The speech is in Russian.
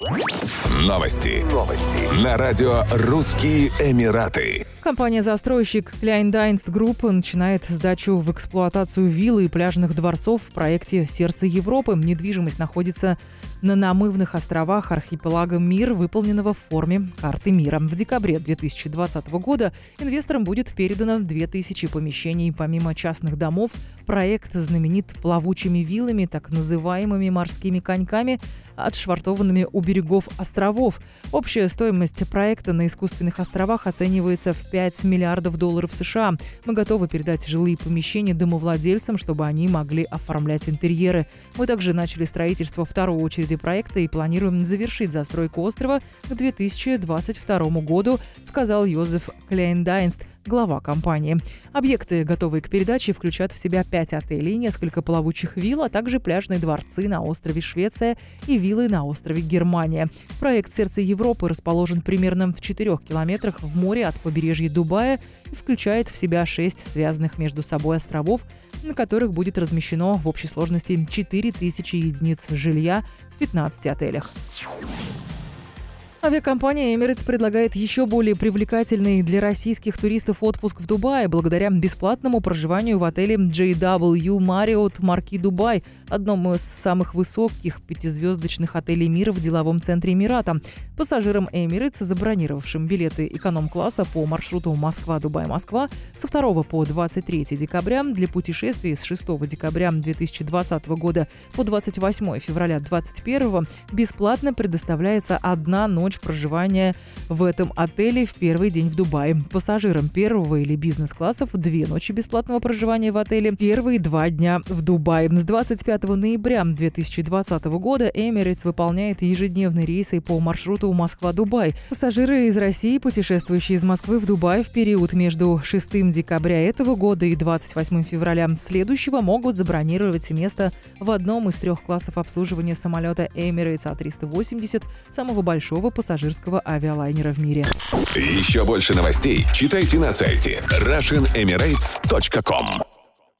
Новости. Новости. На радио «Русские Эмираты». Компания-застройщик Kleindienst Group начинает сдачу в эксплуатацию виллы и пляжных дворцов в проекте «Сердце Европы». Недвижимость находится на намывных островах архипелага Мир, выполненного в форме карты мира. В декабре 2020 года инвесторам будет передано 2000 помещений. Помимо частных домов, проект знаменит плавучими виллами, так называемыми морскими коньками, отшвартованными у берегов островов. Общая стоимость проекта на искусственных островах оценивается в 5 миллиардов долларов США. Мы готовы передать жилые помещения домовладельцам, чтобы они могли оформлять интерьеры. Мы также начали строительство второй очереди проекта и планируем завершить застройку острова к 2022 году, сказал Йозеф Клейндайнст, глава компании. Объекты, готовые к передаче, включают в себя пять отелей, несколько плавучих вилл, а также пляжные дворцы на острове Швеция и виллы на острове Германия. Проект «Сердце Европы» расположен примерно в 4 километрах в море от побережья Дубая и включает в себя шесть связанных между собой островов, на которых будет размещено в общей сложности 4000 единиц жилья в 15 отелях. Авиакомпания Emirates предлагает еще более привлекательный для российских туристов отпуск в Дубае благодаря бесплатному проживанию в отеле JW Marriott Marquis Дубай, одном из самых высоких пятизвездочных отелей мира в деловом центре Эмирата. Пассажирам Emirates, забронировавшим билеты эконом-класса по маршруту Москва-Дубай-Москва со 2 по 23 декабря для путешествий с 6 декабря 2020 года по 28 февраля 2021 бесплатно предоставляется одна ночь ночь проживания в этом отеле в первый день в Дубае. Пассажирам первого или бизнес-классов две ночи бесплатного проживания в отеле первые два дня в Дубае. С 25 ноября 2020 года Emirates выполняет ежедневные рейсы по маршруту Москва-Дубай. Пассажиры из России, путешествующие из Москвы в Дубай в период между 6 декабря этого года и 28 февраля следующего могут забронировать место в одном из трех классов обслуживания самолета Emirates A380, самого большого пассажирского авиалайнера в мире. Еще больше новостей читайте на сайте RussianEmirates.com